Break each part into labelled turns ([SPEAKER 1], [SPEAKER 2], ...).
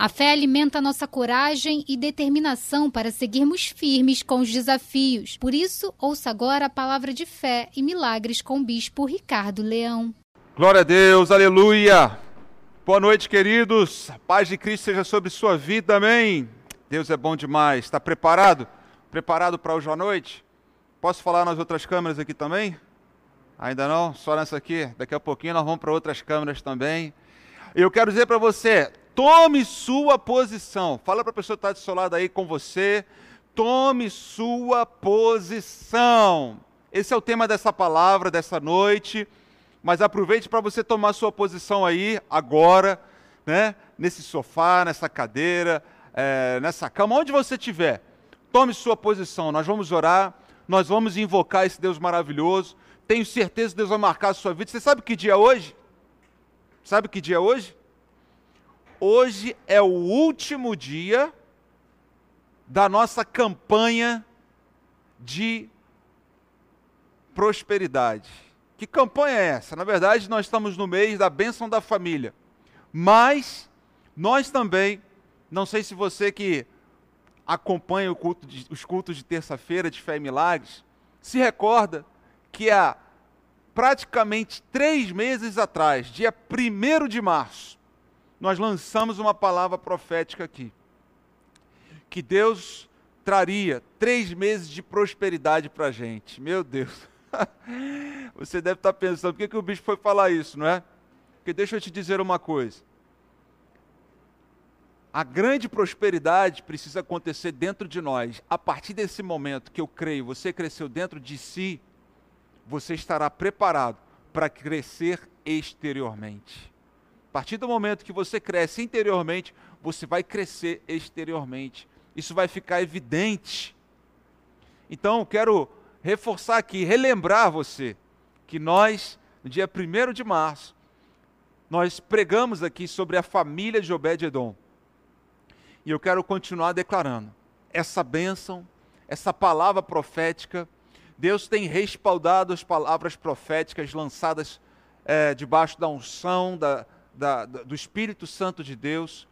[SPEAKER 1] A fé alimenta nossa coragem e determinação para seguirmos firmes com os desafios. Por isso, ouça agora a palavra de fé e milagres com o bispo Ricardo Leão.
[SPEAKER 2] Glória a Deus, aleluia! Boa noite, queridos. A paz de Cristo seja sobre sua vida, amém. Deus é bom demais. Está preparado? Preparado para hoje à noite? Posso falar nas outras câmeras aqui também? Ainda não? Só nessa aqui? Daqui a pouquinho nós vamos para outras câmeras também. Eu quero dizer para você, Tome sua posição. Fala para a pessoa que está do seu lado aí com você. Tome sua posição. Esse é o tema dessa palavra, dessa noite. Mas aproveite para você tomar sua posição aí, agora, né? Nesse sofá, nessa cadeira, é, nessa cama, onde você estiver. Tome sua posição. Nós vamos orar, nós vamos invocar esse Deus maravilhoso. Tenho certeza que Deus vai marcar a sua vida. Você sabe que dia é hoje? Sabe que dia é hoje? Hoje é o último dia da nossa campanha de prosperidade. Que campanha é essa? Na verdade, nós estamos no mês da bênção da família. Mas nós também, não sei se você que acompanha culto de, os cultos de terça-feira de fé e milagres, se recorda que há praticamente três meses atrás, dia 1 de março, nós lançamos uma palavra profética aqui. Que Deus traria três meses de prosperidade para a gente. Meu Deus. Você deve estar pensando, por que, que o bicho foi falar isso, não é? Porque deixa eu te dizer uma coisa. A grande prosperidade precisa acontecer dentro de nós. A partir desse momento que eu creio, você cresceu dentro de si, você estará preparado para crescer exteriormente. A partir do momento que você cresce interiormente, você vai crescer exteriormente. Isso vai ficar evidente. Então, quero reforçar aqui, relembrar você que nós, no dia 1 de março, nós pregamos aqui sobre a família de Obed-Edom. E eu quero continuar declarando essa bênção, essa palavra profética. Deus tem respaldado as palavras proféticas lançadas é, debaixo da unção, da, da, do Espírito Santo de Deus.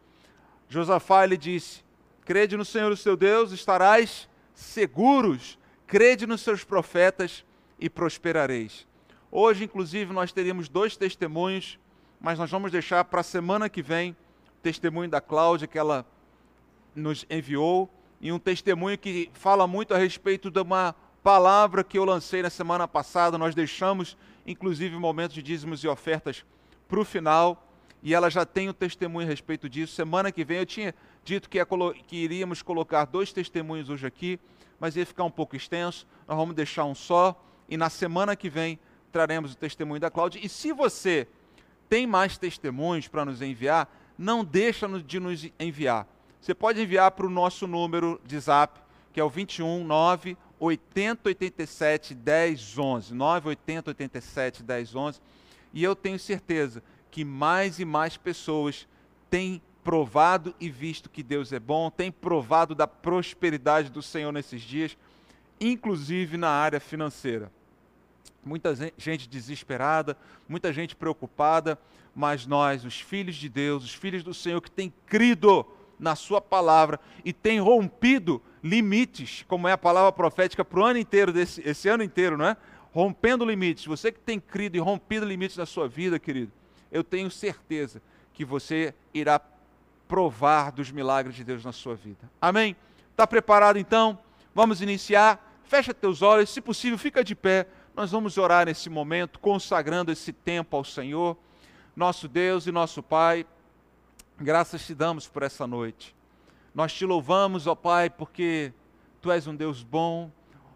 [SPEAKER 2] Josafá ele disse: Crede no Senhor o seu Deus, estarás seguros. Crede nos seus profetas e prosperareis. Hoje, inclusive, nós teríamos dois testemunhos, mas nós vamos deixar para a semana que vem o testemunho da Cláudia que ela nos enviou e um testemunho que fala muito a respeito de uma palavra que eu lancei na semana passada. Nós deixamos, inclusive, momentos de dízimos e ofertas para o final e ela já tem o um testemunho a respeito disso. Semana que vem eu tinha dito que, que, iríamos colocar dois testemunhos hoje aqui, mas ia ficar um pouco extenso. Nós vamos deixar um só e na semana que vem traremos o testemunho da Cláudia. E se você tem mais testemunhos para nos enviar, não deixa de nos enviar. Você pode enviar para o nosso número de zap, que é o 21 9 80 87 10 11. 9 80 87 10 11. E eu tenho certeza que mais e mais pessoas têm provado e visto que Deus é bom, têm provado da prosperidade do Senhor nesses dias, inclusive na área financeira. Muita gente desesperada, muita gente preocupada, mas nós, os filhos de Deus, os filhos do Senhor que têm crido na Sua palavra e têm rompido limites, como é a palavra profética para o ano inteiro, desse, esse ano inteiro, não é? Rompendo limites. Você que tem crido e rompido limites na sua vida, querido, eu tenho certeza que você irá provar dos milagres de Deus na sua vida. Amém? Está preparado então? Vamos iniciar. Fecha teus olhos, se possível, fica de pé. Nós vamos orar nesse momento, consagrando esse tempo ao Senhor, nosso Deus e nosso Pai. Graças te damos por essa noite. Nós te louvamos, ó Pai, porque tu és um Deus bom,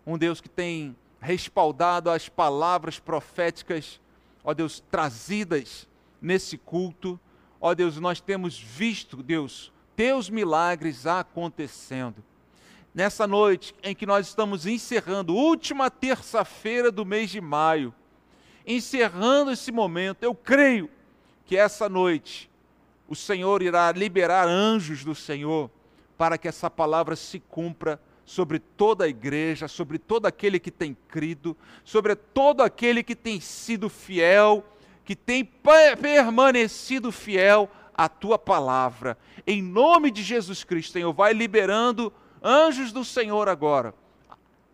[SPEAKER 2] um Deus que tem respaldado as palavras proféticas, ó Deus, trazidas nesse culto. Ó Deus, nós temos visto, Deus, teus milagres acontecendo. Nessa noite em que nós estamos encerrando, última terça-feira do mês de maio, encerrando esse momento, eu creio que essa noite o Senhor irá liberar anjos do Senhor para que essa palavra se cumpra sobre toda a igreja, sobre todo aquele que tem crido, sobre todo aquele que tem sido fiel que tem permanecido fiel a tua palavra. Em nome de Jesus Cristo, Senhor, vai liberando anjos do Senhor agora,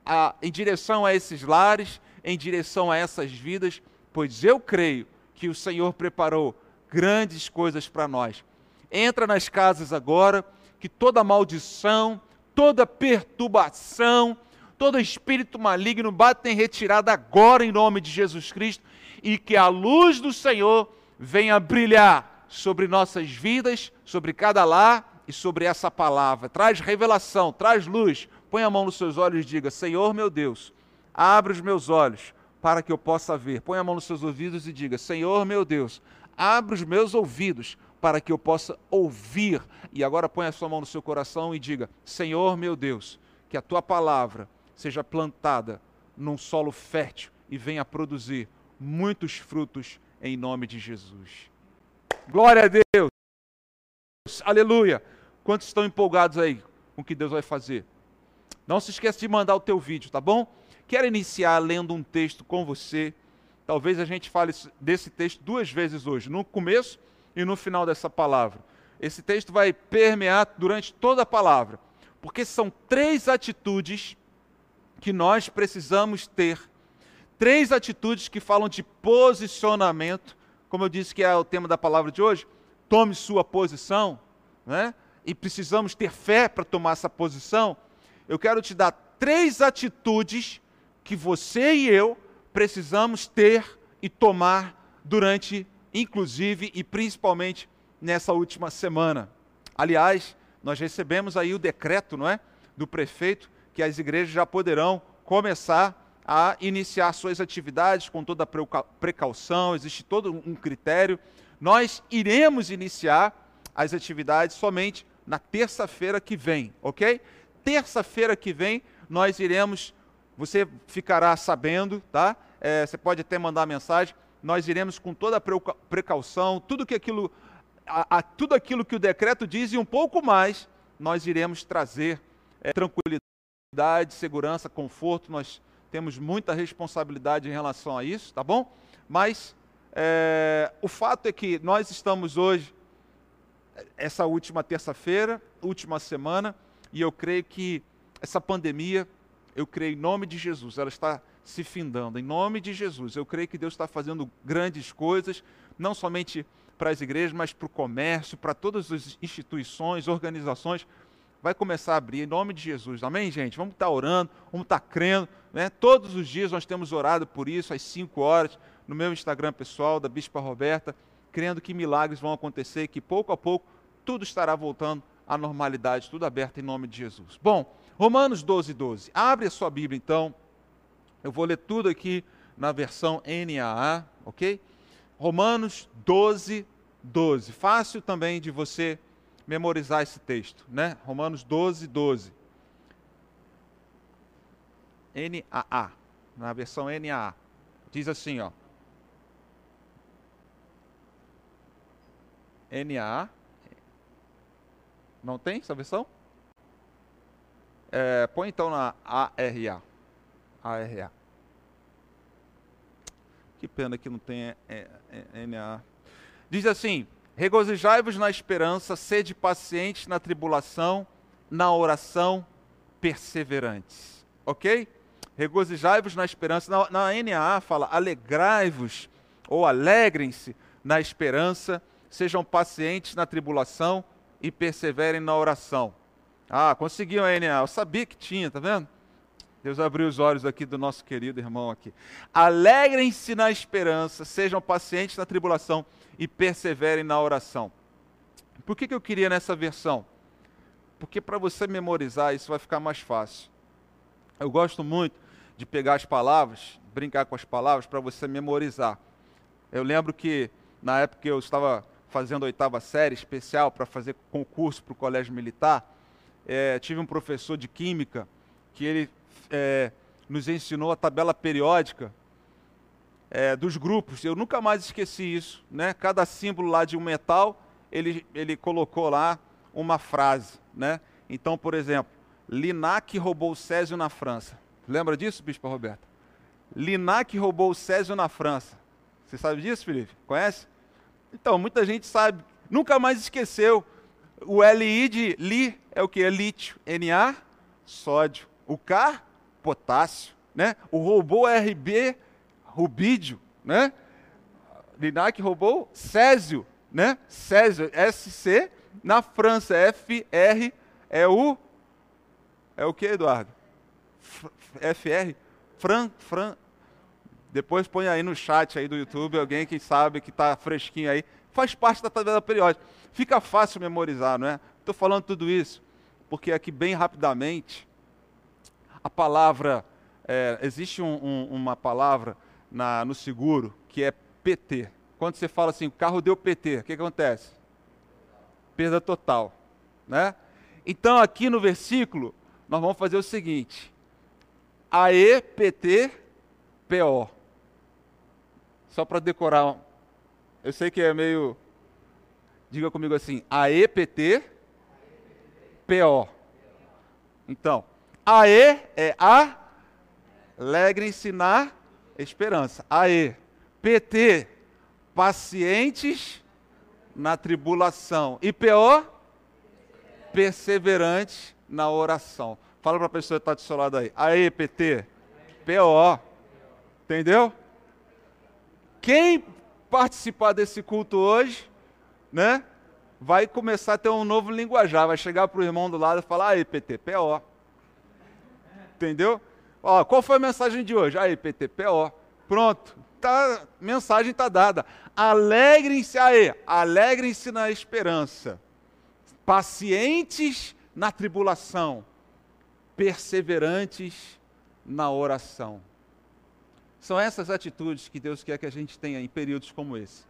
[SPEAKER 2] a, em direção a esses lares, em direção a essas vidas, pois eu creio que o Senhor preparou grandes coisas para nós. Entra nas casas agora, que toda maldição, toda perturbação, todo espírito maligno bata em retirada agora em nome de Jesus Cristo e que a luz do Senhor venha brilhar sobre nossas vidas, sobre cada lar e sobre essa palavra. Traz revelação, traz luz. Põe a mão nos seus olhos e diga: Senhor meu Deus, abre os meus olhos para que eu possa ver. Põe a mão nos seus ouvidos e diga: Senhor meu Deus, abre os meus ouvidos para que eu possa ouvir. E agora põe a sua mão no seu coração e diga: Senhor meu Deus, que a tua palavra seja plantada num solo fértil e venha produzir muitos frutos em nome de Jesus. Glória a Deus. Aleluia. Quantos estão empolgados aí com o que Deus vai fazer? Não se esqueça de mandar o teu vídeo, tá bom? Quero iniciar lendo um texto com você. Talvez a gente fale desse texto duas vezes hoje, no começo e no final dessa palavra. Esse texto vai permear durante toda a palavra, porque são três atitudes que nós precisamos ter. Três atitudes que falam de posicionamento como eu disse que é o tema da palavra de hoje, tome sua posição, né? e precisamos ter fé para tomar essa posição, eu quero te dar três atitudes que você e eu precisamos ter e tomar durante, inclusive e principalmente nessa última semana. Aliás, nós recebemos aí o decreto, não é, do prefeito que as igrejas já poderão começar a iniciar suas atividades com toda a precaução, existe todo um critério. Nós iremos iniciar as atividades somente na terça-feira que vem, ok? Terça-feira que vem nós iremos, você ficará sabendo, tá? É, você pode até mandar mensagem. Nós iremos com toda a precaução, tudo que aquilo, a, a, tudo aquilo que o decreto diz e um pouco mais, nós iremos trazer é, tranquilidade, segurança, conforto. Nós temos muita responsabilidade em relação a isso, tá bom? Mas é, o fato é que nós estamos hoje, essa última terça-feira, última semana, e eu creio que essa pandemia, eu creio em nome de Jesus, ela está se findando, em nome de Jesus. Eu creio que Deus está fazendo grandes coisas, não somente para as igrejas, mas para o comércio, para todas as instituições, organizações vai começar a abrir em nome de Jesus. Amém, gente? Vamos estar orando, vamos estar crendo. Né? Todos os dias nós temos orado por isso, às 5 horas, no meu Instagram pessoal, da Bispa Roberta, crendo que milagres vão acontecer, que pouco a pouco tudo estará voltando à normalidade, tudo aberto em nome de Jesus. Bom, Romanos 12, 12. Abre a sua Bíblia então. Eu vou ler tudo aqui na versão NAA, ok? Romanos 12, 12. Fácil também de você memorizar esse texto, né? Romanos 12, 12. NAA, na versão NAA. Diz assim, ó. NAA. Não tem essa versão? É, põe então na ARA. ARA. Que pena que não tem é, é, NA. Diz assim: Regozijai-vos na esperança, sede pacientes na tribulação, na oração perseverantes. Ok? Regozijai-vos na esperança. Na, na NAA fala alegrai-vos ou alegrem-se na esperança, sejam pacientes na tribulação e perseverem na oração. Ah, conseguiu a NAA. Eu sabia que tinha, tá vendo? Deus abriu os olhos aqui do nosso querido irmão aqui. Alegrem-se na esperança, sejam pacientes na tribulação e perseverem na oração. Por que, que eu queria nessa versão? Porque para você memorizar isso vai ficar mais fácil. Eu gosto muito de pegar as palavras, brincar com as palavras para você memorizar. Eu lembro que na época que eu estava fazendo a oitava série especial para fazer concurso para o colégio militar, é, tive um professor de química que ele é, nos ensinou a tabela periódica é, dos grupos. Eu nunca mais esqueci isso. Né? Cada símbolo lá de um metal, ele, ele colocou lá uma frase. Né? Então, por exemplo, Linac roubou o Césio na França. Lembra disso, Bispo Roberto? Linac roubou o Césio na França. Você sabe disso, Felipe? Conhece? Então, muita gente sabe Nunca mais esqueceu. O LI de li é o que? É lítio. Na, sódio. O K, potássio. Né? O robô RB, rubídio. Né? Linac roubou Césio. Né? Césio, SC. Na França, FR é o. É o que, Eduardo? FR? Fran, Fran. Depois põe aí no chat aí do YouTube alguém que sabe que está fresquinho aí. Faz parte da tabela periódica. Fica fácil memorizar, não é? Estou falando tudo isso porque aqui bem rapidamente a palavra é, existe um, um, uma palavra na, no seguro que é PT. Quando você fala assim, o carro deu PT, o que, que acontece? Perda total, né? Então aqui no versículo nós vamos fazer o seguinte: AE PT PO. Só para decorar. Eu sei que é meio. Diga comigo assim: AEPT PO. Então, AE é a alegre-se na esperança. AE. PT, pacientes na tribulação. E PO, perseverantes na oração. Fala para a pessoa que está do seu lado aí. Aê, PT. PO. Entendeu? Quem participar desse culto hoje, né? Vai começar a ter um novo linguajar. Vai chegar para o irmão do lado e falar: aí, PT, PO. Entendeu? Ó, qual foi a mensagem de hoje? Aí, PT, PO. Pronto. Tá, mensagem está dada. Alegrem-se aí, alegrem-se na esperança. Pacientes na tribulação, perseverantes na oração. São essas atitudes que Deus quer que a gente tenha em períodos como esse.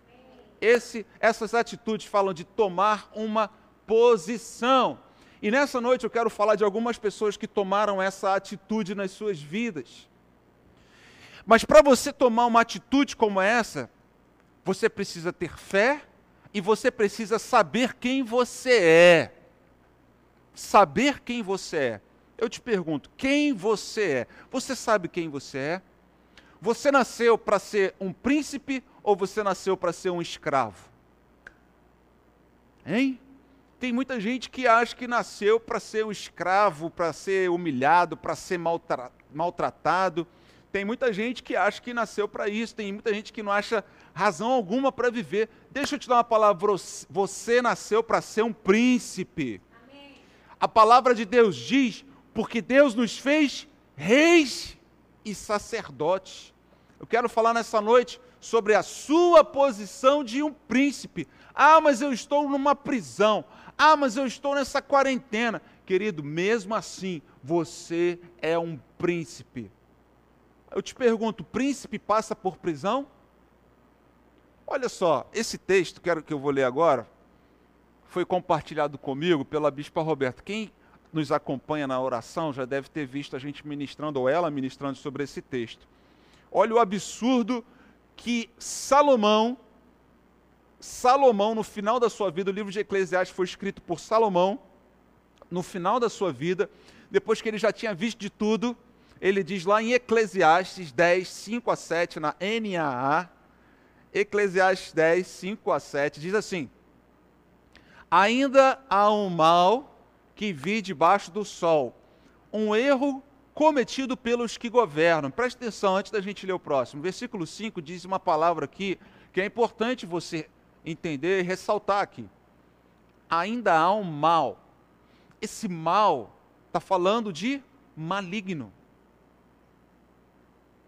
[SPEAKER 2] esse essas atitudes falam de tomar uma posição. E nessa noite eu quero falar de algumas pessoas que tomaram essa atitude nas suas vidas. Mas para você tomar uma atitude como essa, você precisa ter fé e você precisa saber quem você é. Saber quem você é. Eu te pergunto, quem você é? Você sabe quem você é? Você nasceu para ser um príncipe ou você nasceu para ser um escravo? Hein? Tem muita gente que acha que nasceu para ser um escravo, para ser humilhado, para ser maltra maltratado. Tem muita gente que acha que nasceu para isso, tem muita gente que não acha razão alguma para viver. Deixa eu te dar uma palavra: você nasceu para ser um príncipe. Amém. A palavra de Deus diz: porque Deus nos fez reis e sacerdotes. Eu quero falar nessa noite sobre a sua posição de um príncipe. Ah, mas eu estou numa prisão. Ah, mas eu estou nessa quarentena. Querido, mesmo assim, você é um príncipe. Eu te pergunto, príncipe passa por prisão? Olha só, esse texto que eu vou ler agora foi compartilhado comigo pela bispa Roberta. Quem nos acompanha na oração já deve ter visto a gente ministrando, ou ela ministrando sobre esse texto. Olha o absurdo que Salomão, Salomão, no final da sua vida, o livro de Eclesiastes foi escrito por Salomão, no final da sua vida, depois que ele já tinha visto de tudo, ele diz lá em Eclesiastes 10, 5 a 7, na NAA, Eclesiastes 10, 5 a 7, diz assim: Ainda há um mal que vi debaixo do sol. Um erro cometido pelos que governam. Preste atenção antes da gente ler o próximo. Versículo 5 diz uma palavra aqui que é importante você entender e ressaltar aqui. Ainda há um mal. Esse mal está falando de maligno.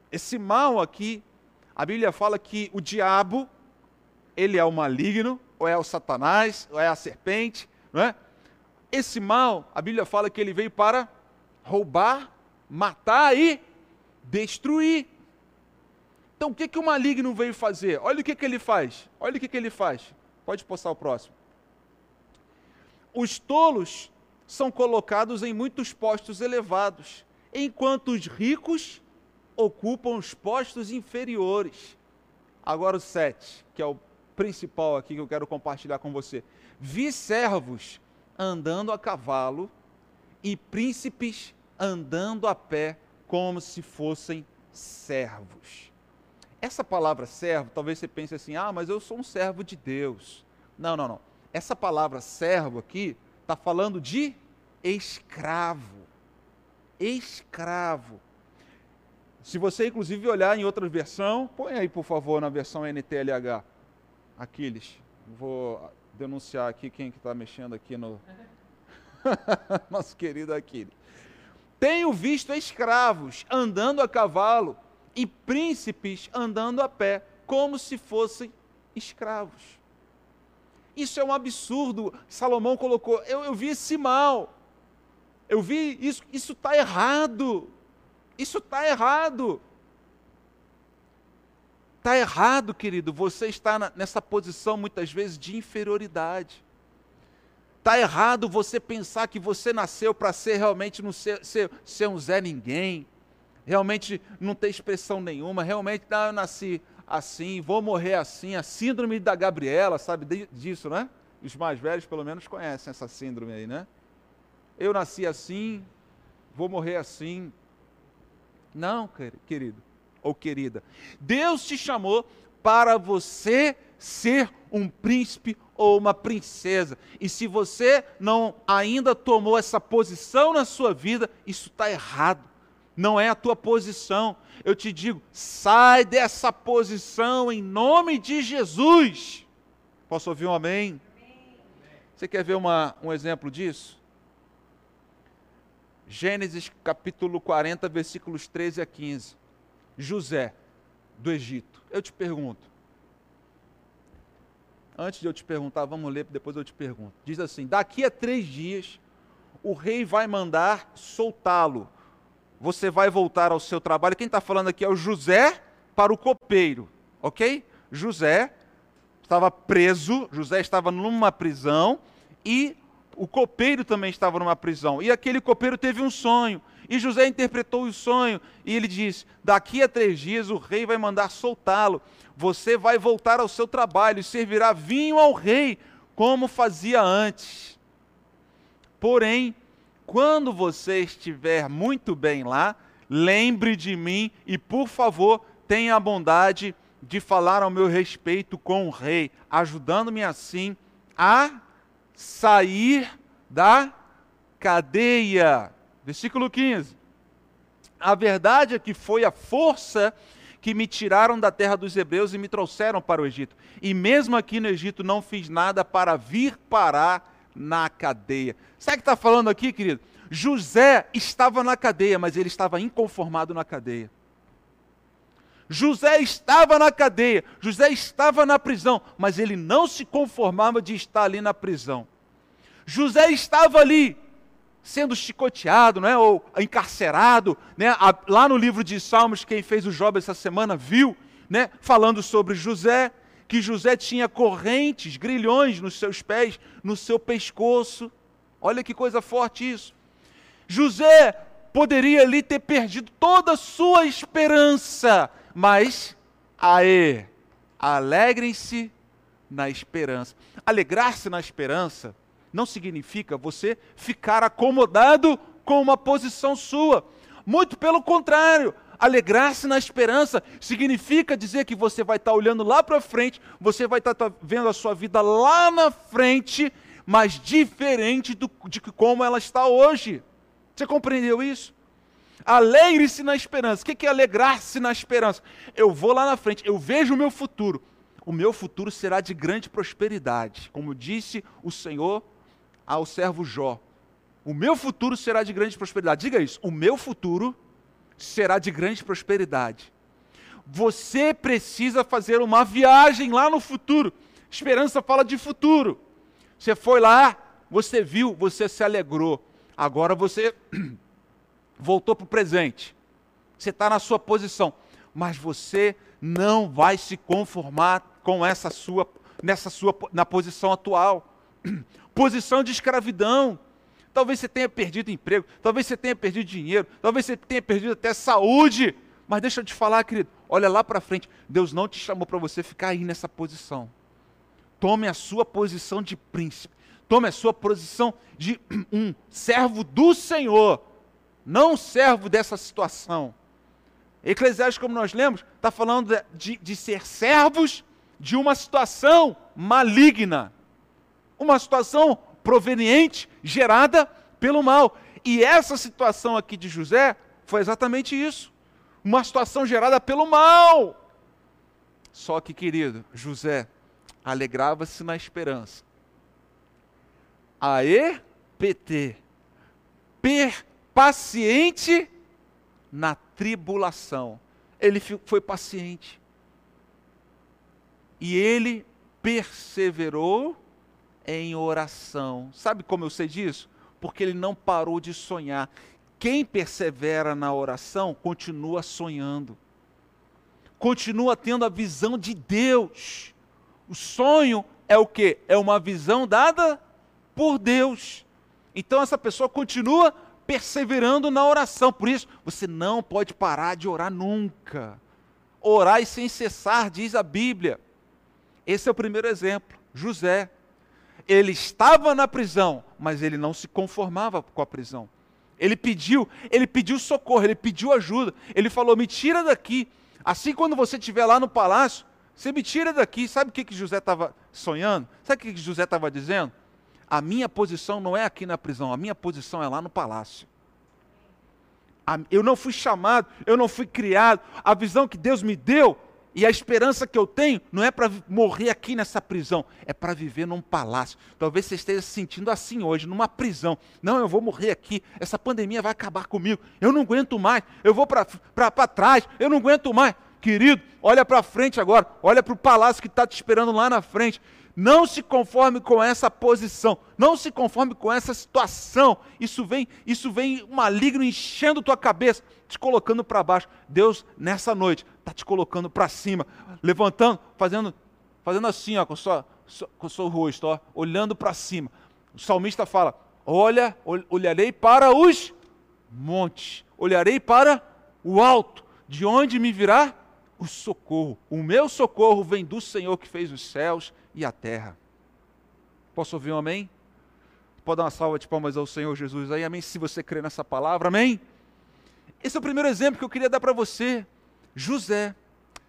[SPEAKER 2] Esse mal aqui, a Bíblia fala que o diabo, ele é o maligno, ou é o Satanás, ou é a serpente, não é? Esse mal, a Bíblia fala que ele veio para roubar, matar e destruir. Então o que, que o maligno veio fazer? Olha o que, que ele faz. Olha o que, que ele faz. Pode postar o próximo. Os tolos são colocados em muitos postos elevados, enquanto os ricos ocupam os postos inferiores. Agora o 7, que é o principal aqui que eu quero compartilhar com você. Vi servos andando a cavalo e príncipes andando a pé como se fossem servos. Essa palavra servo, talvez você pense assim: ah, mas eu sou um servo de Deus. Não, não, não. essa palavra servo aqui está falando de escravo. Escravo. Se você, inclusive, olhar em outra versão, põe aí, por favor, na versão NTLH. Aquiles. Vou denunciar aqui quem que está mexendo aqui no. Nosso querido Aquiles. Tenho visto escravos andando a cavalo e príncipes andando a pé, como se fossem escravos. Isso é um absurdo. Salomão colocou, eu, eu vi esse mal. Eu vi isso, isso está errado. Isso está errado. Está errado, querido, você está nessa posição muitas vezes de inferioridade. Está errado você pensar que você nasceu para ser realmente não ser, ser, ser, um Zé Ninguém, realmente não ter expressão nenhuma, realmente não, eu nasci assim, vou morrer assim, a síndrome da Gabriela, sabe disso, né? Os mais velhos pelo menos conhecem essa síndrome aí, né? Eu nasci assim, vou morrer assim. Não, querido ou querida. Deus te chamou para você ser um príncipe ou uma princesa. E se você não ainda tomou essa posição na sua vida, isso está errado. Não é a tua posição. Eu te digo, sai dessa posição em nome de Jesus. Posso ouvir um amém? Você quer ver uma, um exemplo disso? Gênesis capítulo 40, versículos 13 a 15. José, do Egito. Eu te pergunto. Antes de eu te perguntar, vamos ler, depois eu te pergunto. Diz assim: daqui a três dias, o rei vai mandar soltá-lo. Você vai voltar ao seu trabalho. Quem está falando aqui é o José para o copeiro, ok? José estava preso, José estava numa prisão e o copeiro também estava numa prisão. E aquele copeiro teve um sonho. E José interpretou o sonho e ele diz: Daqui a três dias o rei vai mandar soltá-lo. Você vai voltar ao seu trabalho e servirá vinho ao rei, como fazia antes. Porém, quando você estiver muito bem lá, lembre de mim e, por favor, tenha a bondade de falar ao meu respeito com o rei, ajudando-me assim a sair da cadeia. Versículo 15. A verdade é que foi a força que me tiraram da terra dos hebreus e me trouxeram para o Egito. E mesmo aqui no Egito não fiz nada para vir parar na cadeia. Sabe o que está falando aqui, querido? José estava na cadeia, mas ele estava inconformado na cadeia. José estava na cadeia, José estava na prisão, mas ele não se conformava de estar ali na prisão. José estava ali, sendo chicoteado, né, ou encarcerado, né, lá no livro de Salmos, quem fez o Job essa semana viu, né, falando sobre José, que José tinha correntes, grilhões nos seus pés, no seu pescoço. Olha que coisa forte isso. José poderia ali ter perdido toda a sua esperança, mas aê, alegrem-se na esperança. Alegrar-se na esperança não significa você ficar acomodado com uma posição sua. Muito pelo contrário, alegrar-se na esperança significa dizer que você vai estar olhando lá para frente, você vai estar vendo a sua vida lá na frente, mas diferente do, de como ela está hoje. Você compreendeu isso? Alegre-se na esperança. O que é alegrar-se na esperança? Eu vou lá na frente, eu vejo o meu futuro. O meu futuro será de grande prosperidade. Como disse o Senhor ao servo Jó: O meu futuro será de grande prosperidade. Diga isso: o meu futuro será de grande prosperidade. Você precisa fazer uma viagem lá no futuro. Esperança fala de futuro. Você foi lá, você viu, você se alegrou. Agora você voltou para o presente. Você está na sua posição. Mas você não vai se conformar com essa sua, nessa sua, na posição atual posição de escravidão. Talvez você tenha perdido emprego, talvez você tenha perdido dinheiro, talvez você tenha perdido até saúde. Mas deixa eu te falar, querido, olha lá para frente. Deus não te chamou para você ficar aí nessa posição. Tome a sua posição de príncipe. Tome a sua posição de um servo do Senhor, não servo dessa situação. Eclesiastes, como nós lemos, está falando de, de ser servos de uma situação maligna. Uma situação proveniente, gerada pelo mal. E essa situação aqui de José foi exatamente isso. Uma situação gerada pelo mal. Só que, querido, José alegrava-se na esperança. Aê, PT. Per paciente na tribulação. Ele foi paciente. E ele perseverou em oração. Sabe como eu sei disso? Porque ele não parou de sonhar. Quem persevera na oração continua sonhando, continua tendo a visão de Deus. O sonho é o que? É uma visão dada por Deus. Então essa pessoa continua perseverando na oração. Por isso, você não pode parar de orar nunca. Orar sem cessar, diz a Bíblia. Esse é o primeiro exemplo. José. Ele estava na prisão, mas ele não se conformava com a prisão. Ele pediu, ele pediu socorro, ele pediu ajuda. Ele falou: "Me tira daqui". Assim quando você estiver lá no palácio, você me tira daqui. Sabe o que que José estava sonhando? Sabe o que que José estava dizendo? A minha posição não é aqui na prisão, a minha posição é lá no palácio. Eu não fui chamado, eu não fui criado. A visão que Deus me deu e a esperança que eu tenho não é para morrer aqui nessa prisão, é para viver num palácio. Talvez você esteja se sentindo assim hoje, numa prisão. Não, eu vou morrer aqui, essa pandemia vai acabar comigo. Eu não aguento mais, eu vou para trás, eu não aguento mais. Querido, olha para frente agora, olha para o palácio que está te esperando lá na frente. Não se conforme com essa posição, não se conforme com essa situação. Isso vem, isso vem maligno enchendo tua cabeça, te colocando para baixo. Deus nessa noite está te colocando para cima, levantando, fazendo, fazendo assim, ó, com sua, com o seu rosto, ó, olhando para cima. O salmista fala: Olha, olharei para os montes, olharei para o alto, de onde me virá o socorro. O meu socorro vem do Senhor que fez os céus e a terra. Posso ouvir um amém? Pode dar uma salva de palmas ao Senhor Jesus aí, amém? Se você crê nessa palavra, amém? Esse é o primeiro exemplo que eu queria dar para você. José.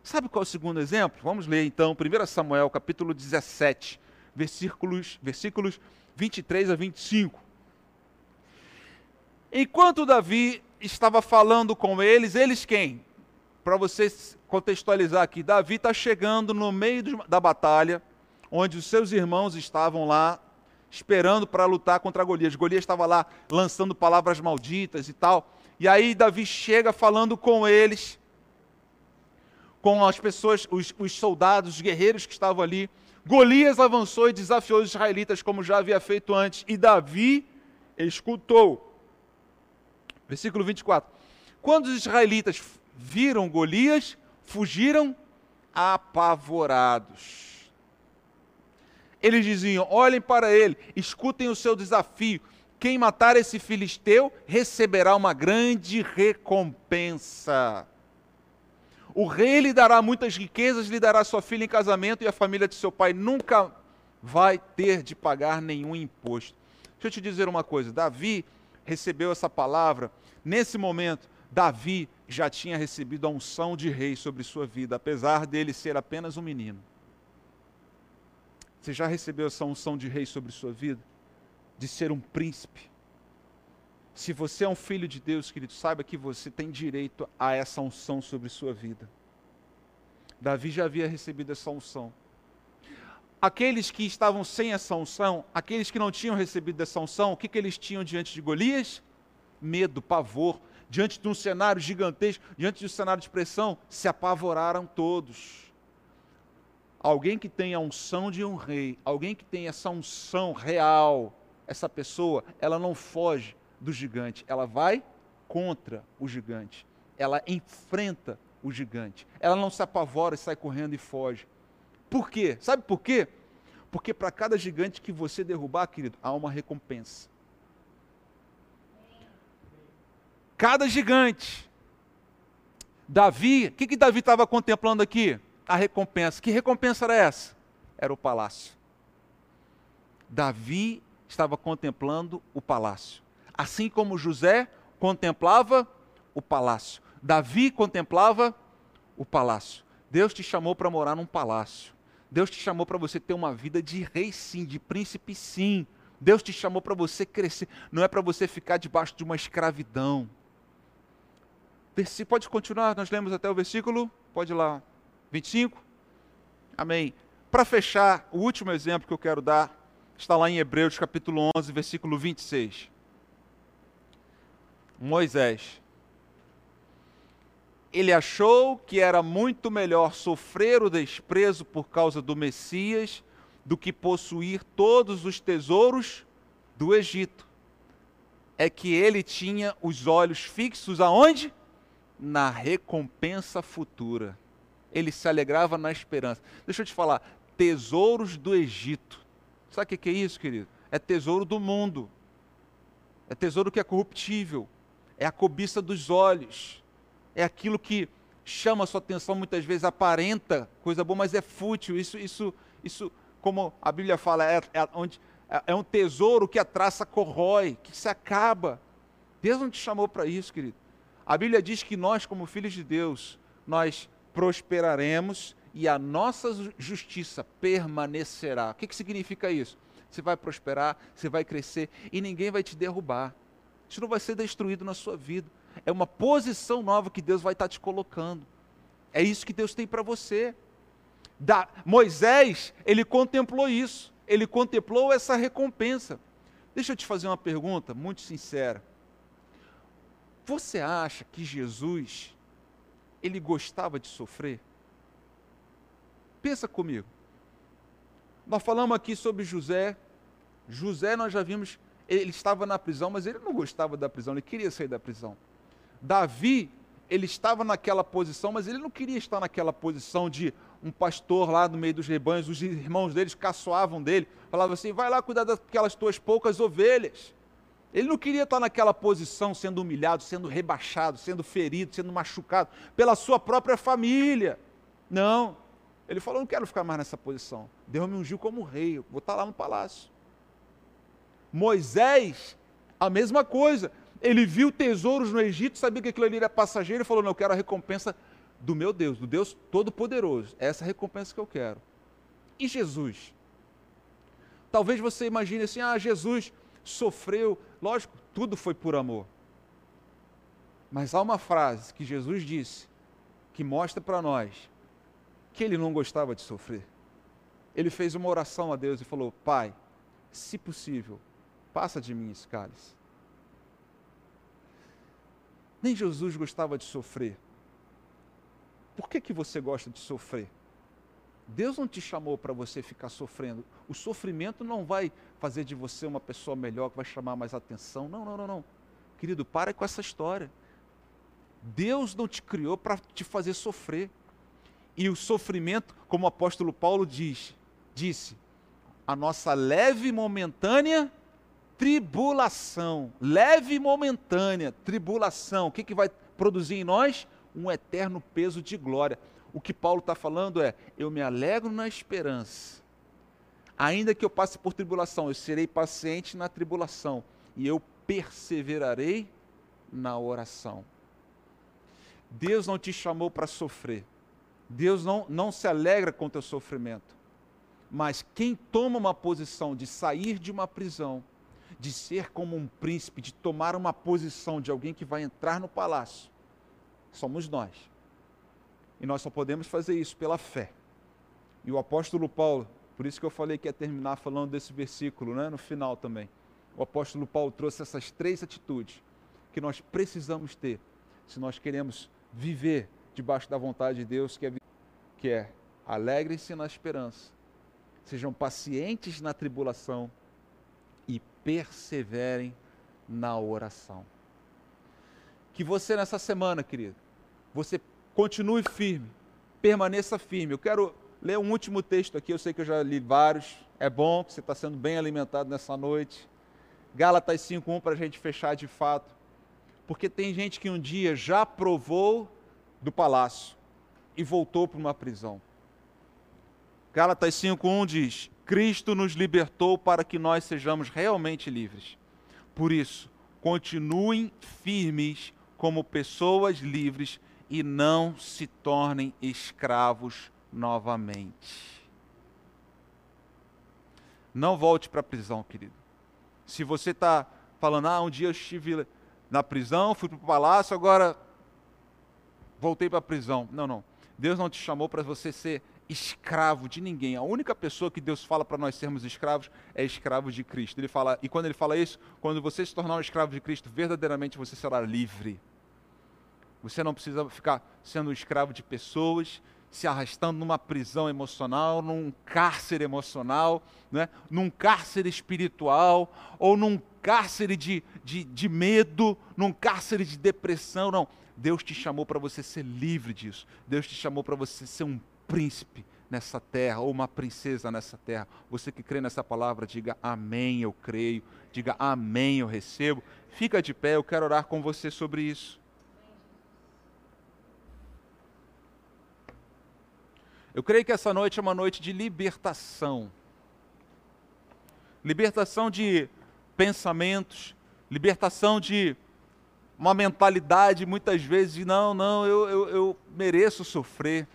[SPEAKER 2] Sabe qual é o segundo exemplo? Vamos ler então, 1 Samuel, capítulo 17, versículos, versículos 23 a 25. Enquanto Davi estava falando com eles, eles quem? Para vocês contextualizar aqui, Davi está chegando no meio da batalha, onde os seus irmãos estavam lá esperando para lutar contra Golias. Golias estava lá lançando palavras malditas e tal. E aí Davi chega falando com eles, com as pessoas, os, os soldados, os guerreiros que estavam ali. Golias avançou e desafiou os israelitas como já havia feito antes, e Davi escutou. Versículo 24. Quando os israelitas viram Golias, fugiram apavorados. Eles diziam: olhem para ele, escutem o seu desafio. Quem matar esse filisteu receberá uma grande recompensa. O rei lhe dará muitas riquezas, lhe dará sua filha em casamento e a família de seu pai nunca vai ter de pagar nenhum imposto. Deixa eu te dizer uma coisa: Davi recebeu essa palavra. Nesse momento, Davi já tinha recebido a unção de rei sobre sua vida, apesar dele ser apenas um menino. Você já recebeu essa unção de rei sobre sua vida? De ser um príncipe? Se você é um filho de Deus, querido, saiba que você tem direito a essa unção sobre sua vida. Davi já havia recebido essa unção. Aqueles que estavam sem essa unção, aqueles que não tinham recebido essa unção, o que, que eles tinham diante de Golias? Medo, pavor. Diante de um cenário gigantesco, diante de um cenário de pressão, se apavoraram todos. Alguém que tem a unção de um rei, alguém que tem essa unção real, essa pessoa, ela não foge do gigante, ela vai contra o gigante, ela enfrenta o gigante, ela não se apavora e sai correndo e foge. Por quê? Sabe por quê? Porque para cada gigante que você derrubar, querido, há uma recompensa. Cada gigante. Davi, o que, que Davi estava contemplando aqui? A recompensa. Que recompensa era essa? Era o palácio. Davi estava contemplando o palácio. Assim como José contemplava o palácio. Davi contemplava o palácio. Deus te chamou para morar num palácio. Deus te chamou para você ter uma vida de rei, sim, de príncipe, sim. Deus te chamou para você crescer, não é para você ficar debaixo de uma escravidão. Pode continuar, nós lemos até o versículo, pode ir lá, 25. Amém. Para fechar, o último exemplo que eu quero dar está lá em Hebreus capítulo 11, versículo 26. Moisés. Ele achou que era muito melhor sofrer o desprezo por causa do Messias do que possuir todos os tesouros do Egito. É que ele tinha os olhos fixos aonde? Na recompensa futura. Ele se alegrava na esperança. Deixa eu te falar, tesouros do Egito. Sabe o que é isso, querido? É tesouro do mundo. É tesouro que é corruptível. É a cobiça dos olhos. É aquilo que chama a sua atenção, muitas vezes aparenta coisa boa, mas é fútil. Isso, isso, isso como a Bíblia fala, é, é, onde, é, é um tesouro que a traça corrói, que se acaba. Deus não te chamou para isso, querido. A Bíblia diz que nós, como filhos de Deus, nós prosperaremos e a nossa justiça permanecerá. O que, que significa isso? Você vai prosperar, você vai crescer e ninguém vai te derrubar. Isso não vai ser destruído na sua vida. É uma posição nova que Deus vai estar te colocando. É isso que Deus tem para você. Da, Moisés, ele contemplou isso. Ele contemplou essa recompensa. Deixa eu te fazer uma pergunta muito sincera. Você acha que Jesus ele gostava de sofrer? Pensa comigo. Nós falamos aqui sobre José. José, nós já vimos, ele estava na prisão, mas ele não gostava da prisão, ele queria sair da prisão. Davi, ele estava naquela posição, mas ele não queria estar naquela posição de um pastor lá no meio dos rebanhos, os irmãos deles caçoavam dele, falavam assim: vai lá cuidar daquelas tuas poucas ovelhas. Ele não queria estar naquela posição, sendo humilhado, sendo rebaixado, sendo ferido, sendo machucado pela sua própria família. Não. Ele falou: não quero ficar mais nessa posição. Deus me ungiu como rei, vou estar lá no palácio. Moisés, a mesma coisa. Ele viu tesouros no Egito, sabia que aquilo ali era passageiro e falou: Não, eu quero a recompensa do meu Deus, do Deus Todo-Poderoso. É essa recompensa que eu quero. E Jesus? Talvez você imagine assim: Ah, Jesus sofreu. Lógico, tudo foi por amor. Mas há uma frase que Jesus disse que mostra para nós que ele não gostava de sofrer. Ele fez uma oração a Deus e falou: Pai, se possível, passa de mim esse cálice. Nem Jesus gostava de sofrer. Por que, que você gosta de sofrer? Deus não te chamou para você ficar sofrendo. O sofrimento não vai fazer de você uma pessoa melhor, que vai chamar mais atenção. Não, não, não, não. Querido, para com essa história. Deus não te criou para te fazer sofrer. E o sofrimento, como o apóstolo Paulo diz, disse, a nossa leve e momentânea tribulação, leve e momentânea tribulação, o que, que vai produzir em nós? Um eterno peso de glória. O que Paulo está falando é: eu me alegro na esperança. Ainda que eu passe por tribulação, eu serei paciente na tribulação e eu perseverarei na oração. Deus não te chamou para sofrer. Deus não, não se alegra com o teu sofrimento. Mas quem toma uma posição de sair de uma prisão de ser como um príncipe, de tomar uma posição de alguém que vai entrar no palácio, somos nós. E nós só podemos fazer isso pela fé. E o apóstolo Paulo, por isso que eu falei que ia terminar falando desse versículo, né, no final também. O apóstolo Paulo trouxe essas três atitudes que nós precisamos ter se nós queremos viver debaixo da vontade de Deus, que é, que é alegrem-se na esperança, sejam pacientes na tribulação e perseverem na oração. Que você nessa semana, querido, você continue firme, permaneça firme. Eu quero ler um último texto aqui, eu sei que eu já li vários, é bom que você está sendo bem alimentado nessa noite. Gálatas 5.1 para a gente fechar de fato. Porque tem gente que um dia já provou do palácio e voltou para uma prisão. Gálatas 5.1 diz: Cristo nos libertou para que nós sejamos realmente livres. Por isso, continuem firmes como pessoas livres e não se tornem escravos novamente. Não volte para a prisão, querido. Se você está falando, ah, um dia eu estive na prisão, fui para o palácio, agora voltei para a prisão. Não, não. Deus não te chamou para você ser escravo de ninguém. A única pessoa que Deus fala para nós sermos escravos é escravo de Cristo. Ele fala, e quando ele fala isso, quando você se tornar um escravo de Cristo, verdadeiramente você será livre. Você não precisa ficar sendo um escravo de pessoas, se arrastando numa prisão emocional, num cárcere emocional, né? num cárcere espiritual, ou num cárcere de, de, de medo, num cárcere de depressão. Não. Deus te chamou para você ser livre disso. Deus te chamou para você ser um príncipe nessa terra, ou uma princesa nessa terra. Você que crê nessa palavra, diga amém, eu creio. Diga amém, eu recebo. Fica de pé, eu quero orar com você sobre isso. Eu creio que essa noite é uma noite de libertação. Libertação de pensamentos, libertação de uma mentalidade muitas vezes de não, não, eu, eu, eu mereço sofrer.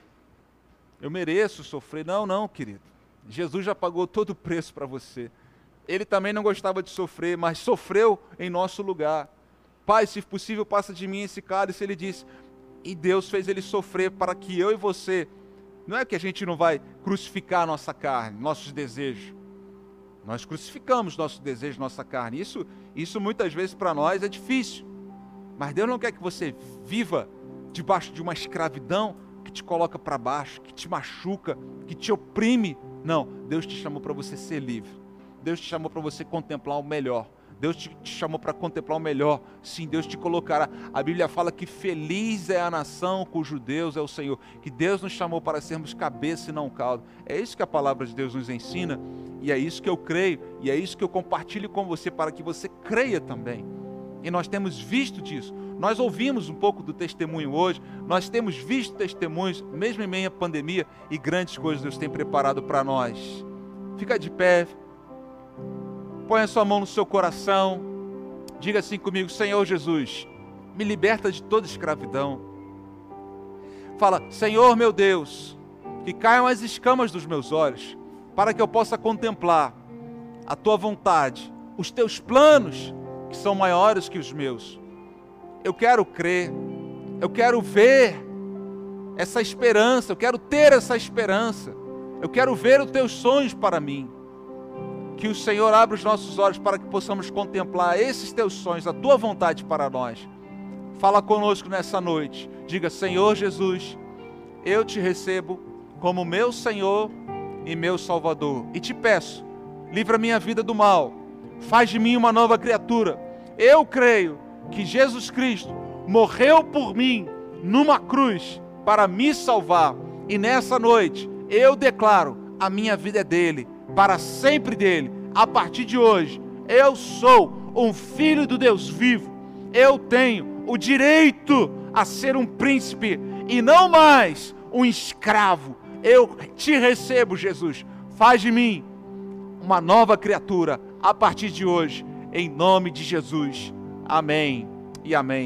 [SPEAKER 2] Eu mereço sofrer. Não, não, querido. Jesus já pagou todo o preço para você. Ele também não gostava de sofrer, mas sofreu em nosso lugar. Pai, se possível, passa de mim esse cálice. Ele disse, e Deus fez ele sofrer para que eu e você não é que a gente não vai crucificar nossa carne, nossos desejos. Nós crucificamos nosso desejo, nossa carne. Isso, isso muitas vezes para nós é difícil. Mas Deus não quer que você viva debaixo de uma escravidão que te coloca para baixo, que te machuca, que te oprime. Não, Deus te chamou para você ser livre. Deus te chamou para você contemplar o melhor. Deus te, te chamou para contemplar o melhor. Sim, Deus te colocará. A Bíblia fala que feliz é a nação cujo Deus é o Senhor. Que Deus nos chamou para sermos cabeça e não cauda. É isso que a palavra de Deus nos ensina. E é isso que eu creio. E é isso que eu compartilho com você para que você creia também. E nós temos visto disso. Nós ouvimos um pouco do testemunho hoje, nós temos visto testemunhos, mesmo em meio à pandemia, e grandes coisas Deus tem preparado para nós. Fica de pé, Põe a sua mão no seu coração. Diga assim comigo: Senhor Jesus, me liberta de toda escravidão. Fala: Senhor meu Deus, que caiam as escamas dos meus olhos, para que eu possa contemplar a tua vontade, os teus planos, que são maiores que os meus. Eu quero crer, eu quero ver essa esperança, eu quero ter essa esperança, eu quero ver os teus sonhos para mim que o Senhor abra os nossos olhos para que possamos contemplar esses teus sonhos, a tua vontade para nós. Fala conosco nessa noite. Diga: Senhor Jesus, eu te recebo como meu Senhor e meu Salvador. E te peço, livra minha vida do mal. Faz de mim uma nova criatura. Eu creio que Jesus Cristo morreu por mim numa cruz para me salvar. E nessa noite eu declaro: a minha vida é dele para sempre dele. A partir de hoje, eu sou um filho do Deus vivo. Eu tenho o direito a ser um príncipe e não mais um escravo. Eu te recebo, Jesus. Faz de mim uma nova criatura a partir de hoje, em nome de Jesus. Amém e amém.